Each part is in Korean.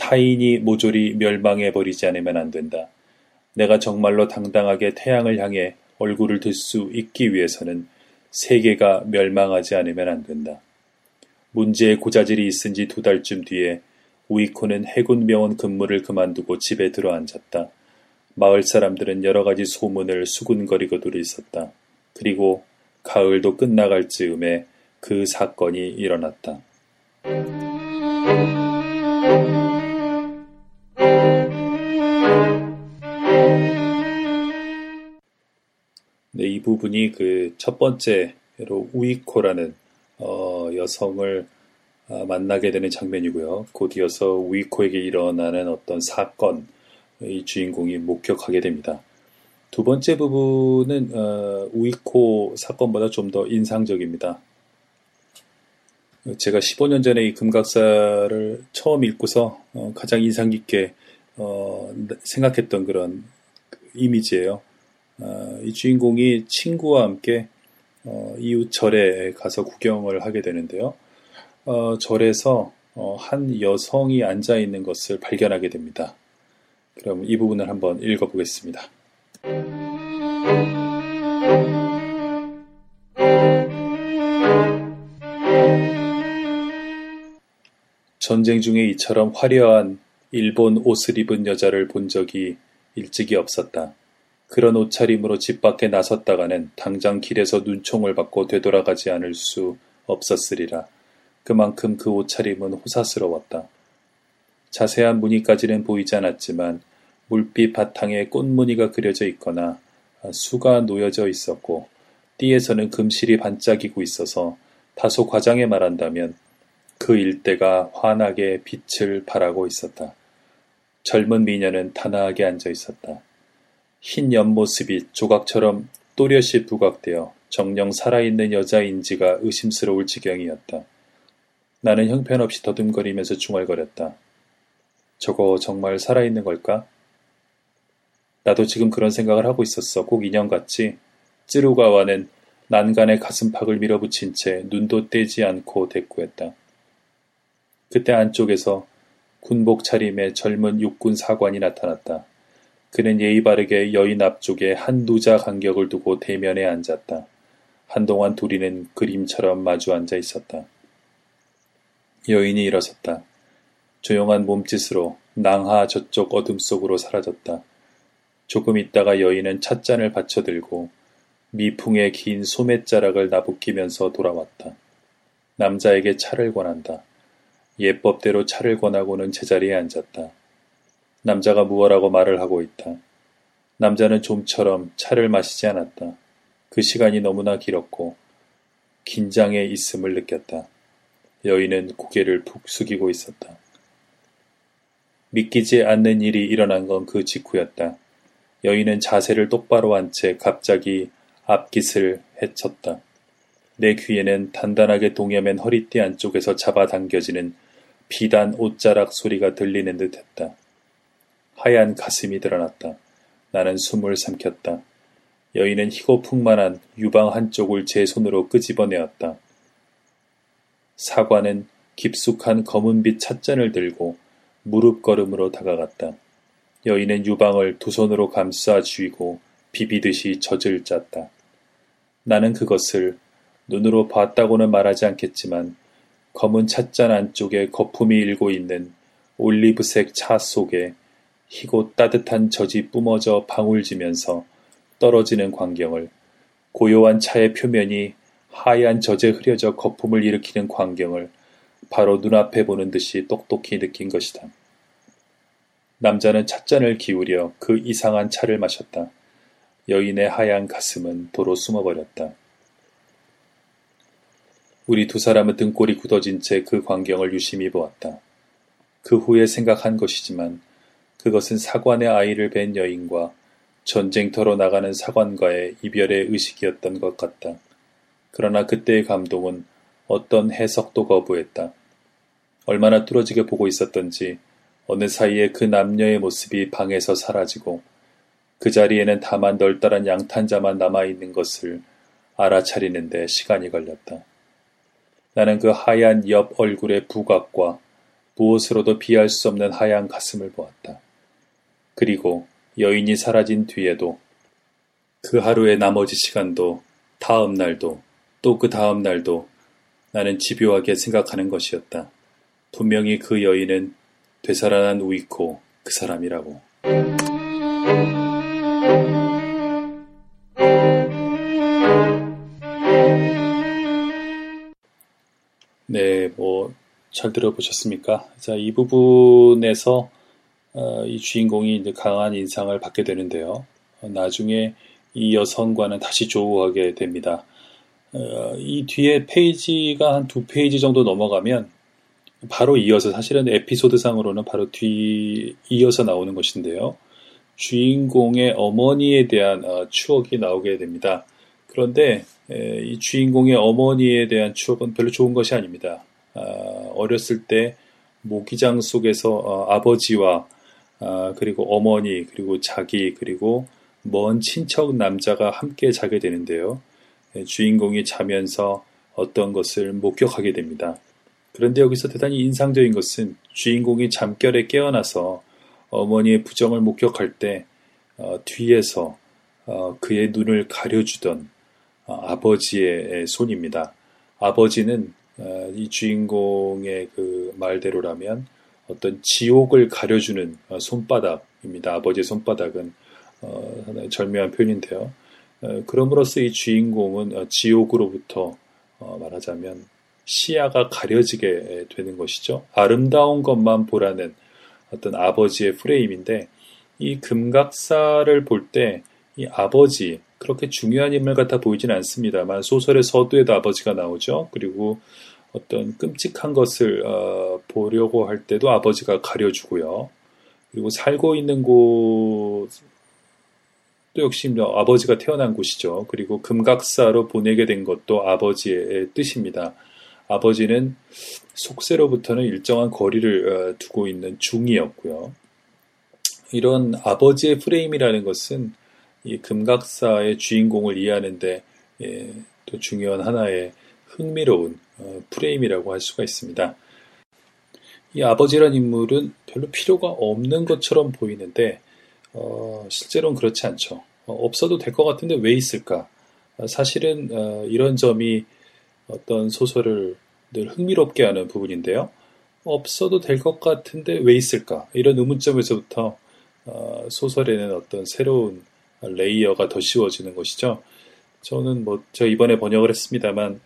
타인이 모조리 멸망해 버리지 않으면 안 된다. 내가 정말로 당당하게 태양을 향해 얼굴을 들 수 있기 위해서는 세계가 멸망하지 않으면 안 된다. 문제의 고자질이 있은 지 두 달쯤 뒤에 우이코는 해군 병원 근무를 그만두고 집에 들어앉았다. 마을 사람들은 여러 가지 소문을 수군거리고들 있었다. 그리고 가을도 끝나갈 즈음에 그 사건이 일어났다. 부분이 그 첫 번째로 우이코라는 어, 여성을 어, 만나게 되는 장면이고요. 곧 이어서 우이코에게 일어나는 어떤 사건, 의 주인공이 목격하게 됩니다. 두 번째 부분은 어, 우이코 사건보다 좀 더 인상적입니다. 제가 15년 전에 이 금각사를 처음 읽고서 어, 가장 인상 깊게 어, 생각했던 그런 이미지예요. 어, 이 주인공이 친구와 함께 어, 이웃 절에 가서 구경을 하게 되는데요. 어, 절에서 한 여성이 앉아 있는 것을 발견하게 됩니다. 그럼 이 부분을 한번 읽어보겠습니다. 전쟁 중에 이처럼 화려한 일본 옷을 입은 여자를 본 적이 일찍이 없었다. 그런 옷차림으로 집 밖에 나섰다가는 당장 길에서 눈총을 받고 되돌아가지 않을 수 없었으리라. 그만큼 그 옷차림은 호사스러웠다. 자세한 무늬까지는 보이지 않았지만 물빛 바탕에 꽃무늬가 그려져 있거나 수가 놓여져 있었고 띠에서는 금실이 반짝이고 있어서 다소 과장해 말한다면 그 일대가 환하게 빛을 발하고 있었다. 젊은 미녀는 단아하게 앉아 있었다. 흰 옆모습이 조각처럼 또렷이 부각되어 정령 살아있는 여자인지가 의심스러울 지경이었다. 나는 형편없이 더듬거리면서 중얼거렸다. 저거 정말 살아있는 걸까? 나도 지금 그런 생각을 하고 있었어. 꼭 인형같이. 찌루가와는 난간에 가슴팍을 밀어붙인 채 눈도 떼지 않고 대꾸했다. 그때 안쪽에서 군복 차림의 젊은 육군 사관이 나타났다. 그는 예의 바르게 여인 앞쪽에 한두 자 간격을 두고 대면에 앉았다. 한동안 둘이는 그림처럼 마주 앉아 있었다. 여인이 일어섰다. 조용한 몸짓으로 낭하 저쪽 어둠 속으로 사라졌다. 조금 있다가 여인은 찻잔을 받쳐들고 미풍의 긴 소매자락을 나부끼면서 돌아왔다. 남자에게 차를 권한다. 예법대로 차를 권하고는 제자리에 앉았다. 남자가 무엇라고 말을 하고 있다. 남자는 좀처럼 차를 마시지 않았다. 그 시간이 너무나 길었고 긴장에 있음을 느꼈다. 여인은 고개를 푹 숙이고 있었다. 믿기지 않는 일이 일어난 건 그 직후였다. 여인은 자세를 똑바로 한 채 갑자기 앞깃을 헤쳤다. 내 귀에는 단단하게 동여맨 허리띠 안쪽에서 잡아당겨지는 비단 옷자락 소리가 들리는 듯 했다. 하얀 가슴이 드러났다. 나는 숨을 삼켰다. 여인은 희고 풍만한 유방 한쪽을 제 손으로 끄집어내었다. 사과는 깊숙한 검은빛 찻잔을 들고 무릎 걸음으로 다가갔다. 여인은 유방을 두 손으로 감싸 쥐고 비비듯이 젖을 짰다. 나는 그것을 눈으로 봤다고는 말하지 않겠지만 검은 찻잔 안쪽에 거품이 일고 있는 올리브색 차 속에 희고 따뜻한 젖이 뿜어져 방울지면서 떨어지는 광경을 고요한 차의 표면이 하얀 젖에 흐려져 거품을 일으키는 광경을 바로 눈앞에 보는 듯이 똑똑히 느낀 것이다. 남자는 찻잔을 기울여 그 이상한 차를 마셨다. 여인의 하얀 가슴은 도로 숨어버렸다. 우리 두 사람은 등골이 굳어진 채 그 광경을 유심히 보았다. 그 후에 생각한 것이지만 그것은 사관의 아이를 뵌 여인과 전쟁터로 나가는 사관과의 이별의 의식이었던 것 같다. 그러나 그때의 감동은 어떤 해석도 거부했다. 얼마나 뚫어지게 보고 있었던지 어느 사이에 그 남녀의 모습이 방에서 사라지고 그 자리에는 다만 널따란 양탄자만 남아있는 것을 알아차리는데 시간이 걸렸다. 나는 그 하얀 옆 얼굴의 부각과 무엇으로도 비할 수 없는 하얀 가슴을 보았다. 그리고 여인이 사라진 뒤에도 그 하루의 나머지 시간도 다음 날도 또 그 다음 날도 나는 집요하게 생각하는 것이었다. 분명히 그 여인은 되살아난 우이코 그 사람이라고. 네, 뭐, 잘 들어보셨습니까? 자, 이 부분에서 어, 이 주인공이 이제 강한 인상을 받게 되는데요. 어, 나중에 이 여성과는 다시 조우하게 됩니다. 어, 이 뒤에 페이지가 한 두 페이지 정도 넘어가면 바로 이어서 사실은 에피소드상으로는 바로 뒤 이어서 나오는 것인데요. 주인공의 어머니에 대한 어, 추억이 나오게 됩니다. 그런데 이 주인공의 어머니에 대한 추억은 별로 좋은 것이 아닙니다. 아, 어렸을 때 모기장 속에서 어, 아버지와 아, 그리고 어머니 그리고 자기 그리고 먼 친척 남자가 함께 자게 되는데요. 주인공이 자면서 어떤 것을 목격하게 됩니다. 그런데 여기서 대단히 인상적인 것은 주인공이 잠결에 깨어나서 어머니의 부정을 목격할 때 어, 뒤에서 어, 그의 눈을 가려주던 어, 아버지의 손입니다. 아버지는 어, 이 주인공의 그 말대로라면 어떤 지옥을 가려주는 어, 손바닥입니다. 아버지의 손바닥은 어, 하나의 절묘한 표현인데요. 그럼으로써 이 주인공은 지옥으로부터 말하자면 시야가 가려지게 되는 것이죠. 아름다운 것만 보라는 어떤 아버지의 프레임인데 이 금각사를 볼 때 이 아버지 그렇게 중요한 인물 같아 보이진 않습니다만 소설의 서두에도 아버지가 나오죠. 그리고 어떤 끔찍한 것을 어, 보려고 할 때도 아버지가 가려주고요. 그리고 살고 있는 곳도 역시 뭐 아버지가 태어난 곳이죠. 그리고 금각사로 보내게 된 것도 아버지의 뜻입니다. 아버지는 속세로부터는 일정한 거리를 어, 두고 있는 중이었고요. 이런 아버지의 프레임이라는 것은 이 금각사의 주인공을 이해하는데 예, 또 중요한 하나의 흥미로운 어, 프레임이라고 할 수가 있습니다. 이 아버지란 인물은 별로 필요가 없는 것처럼 보이는데 어, 실제로는 그렇지 않죠. 어, 없어도 될 것 같은데 왜 있을까? 어, 사실은 어, 이런 점이 어떤 소설을 늘 흥미롭게 하는 부분인데요. 없어도 될 것 같은데 왜 있을까? 이런 의문점에서부터 어, 소설에는 어떤 새로운 layer가 더 씌워지는 것이죠. 저는 뭐, 저 이번에 번역을 했습니다만,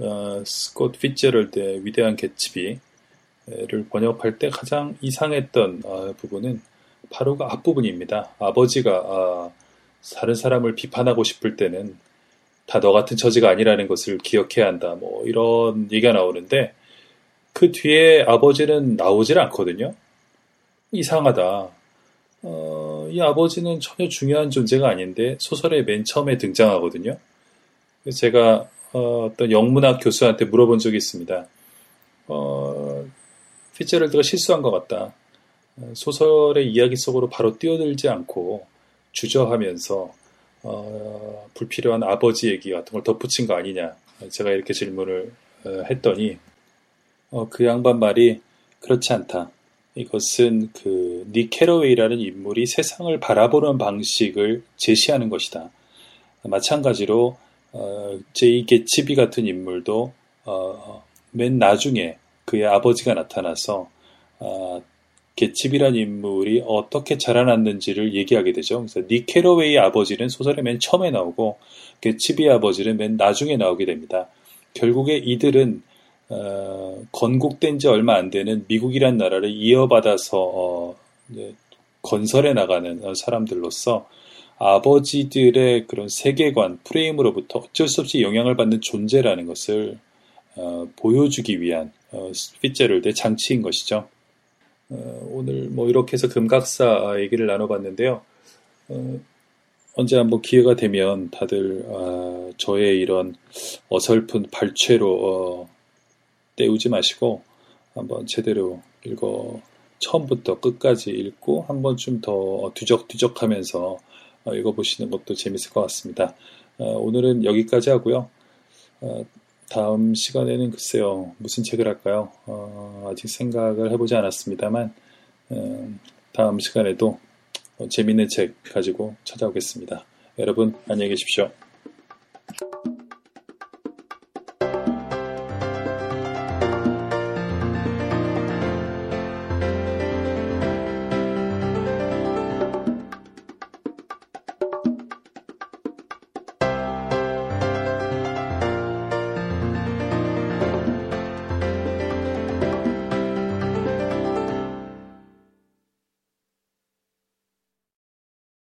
어, 스콧 피츠럴드의 위대한 개츠비를 번역할 때 가장 이상했던 어, 부분은 바로 그 앞부분입니다. 아버지가 어, 다른 사람을 비판하고 싶을 때는 다 너 같은 처지가 아니라는 것을 기억해야 한다. 뭐 이런 얘기가 나오는데 그 뒤에 아버지는 나오질 않거든요. 이상하다. 어, 이 아버지는 전혀 중요한 존재가 아닌데 소설의 맨 처음에 등장하거든요. 제가 어, 떤 영문학 교수한테 물어본 적이 있습니다. 어, 피츠럴드가 실수한 것 같다. 어, 소설의 이야기 속으로 바로 뛰어들지 않고 주저하면서 어, 불필요한 아버지 얘기 같은 걸 덧붙인 거 아니냐. 제가 이렇게 질문을 어, 했더니 어, 그 양반 말이 그렇지 않다. 이것은 그닉 캐러웨이라는 인물이 세상을 바라보는 방식을 제시하는 것이다. 마찬가지로 어, 제이 게치비 같은 인물도 어, 맨 나중에 그의 아버지가 나타나서 어, 게치비란 인물이 어떻게 자라났는지를 얘기하게 되죠. 그래서 닉 캐러웨이 아버지는 소설의 맨 처음에 나오고 게치비 아버지는 맨 나중에 나오게 됩니다. 결국에 이들은 어, 건국된 지 얼마 안 되는 미국이란 나라를 이어받아서 어, 건설해 나가는 사람들로서 아버지들의 그런 세계관, 프레임으로부터 어쩔 수 없이 영향을 받는 존재라는 것을 어, 보여주기 위한 어, 피제럴드의 장치인 것이죠. 어, 오늘 뭐 이렇게 해서 금각사 얘기를 나눠봤는데요. 어, 언제 한번 기회가 되면 다들 아, 저의 이런 어설픈 발췌로 어, 때우지 마시고 한번 제대로 읽어 처음부터 끝까지 읽고 한 번쯤 더 뒤적뒤적하면서 읽어보시는 것도 재밌을 것 같습니다. 오늘은 여기까지 하고요. 다음 시간에는 글쎄요, 무슨 책을 할까요? 어, 아직 생각을 해보지 않았습니다만, 음, 다음 시간에도 재밌는 책 가지고 찾아오겠습니다. 여러분, 안녕히 계십시오.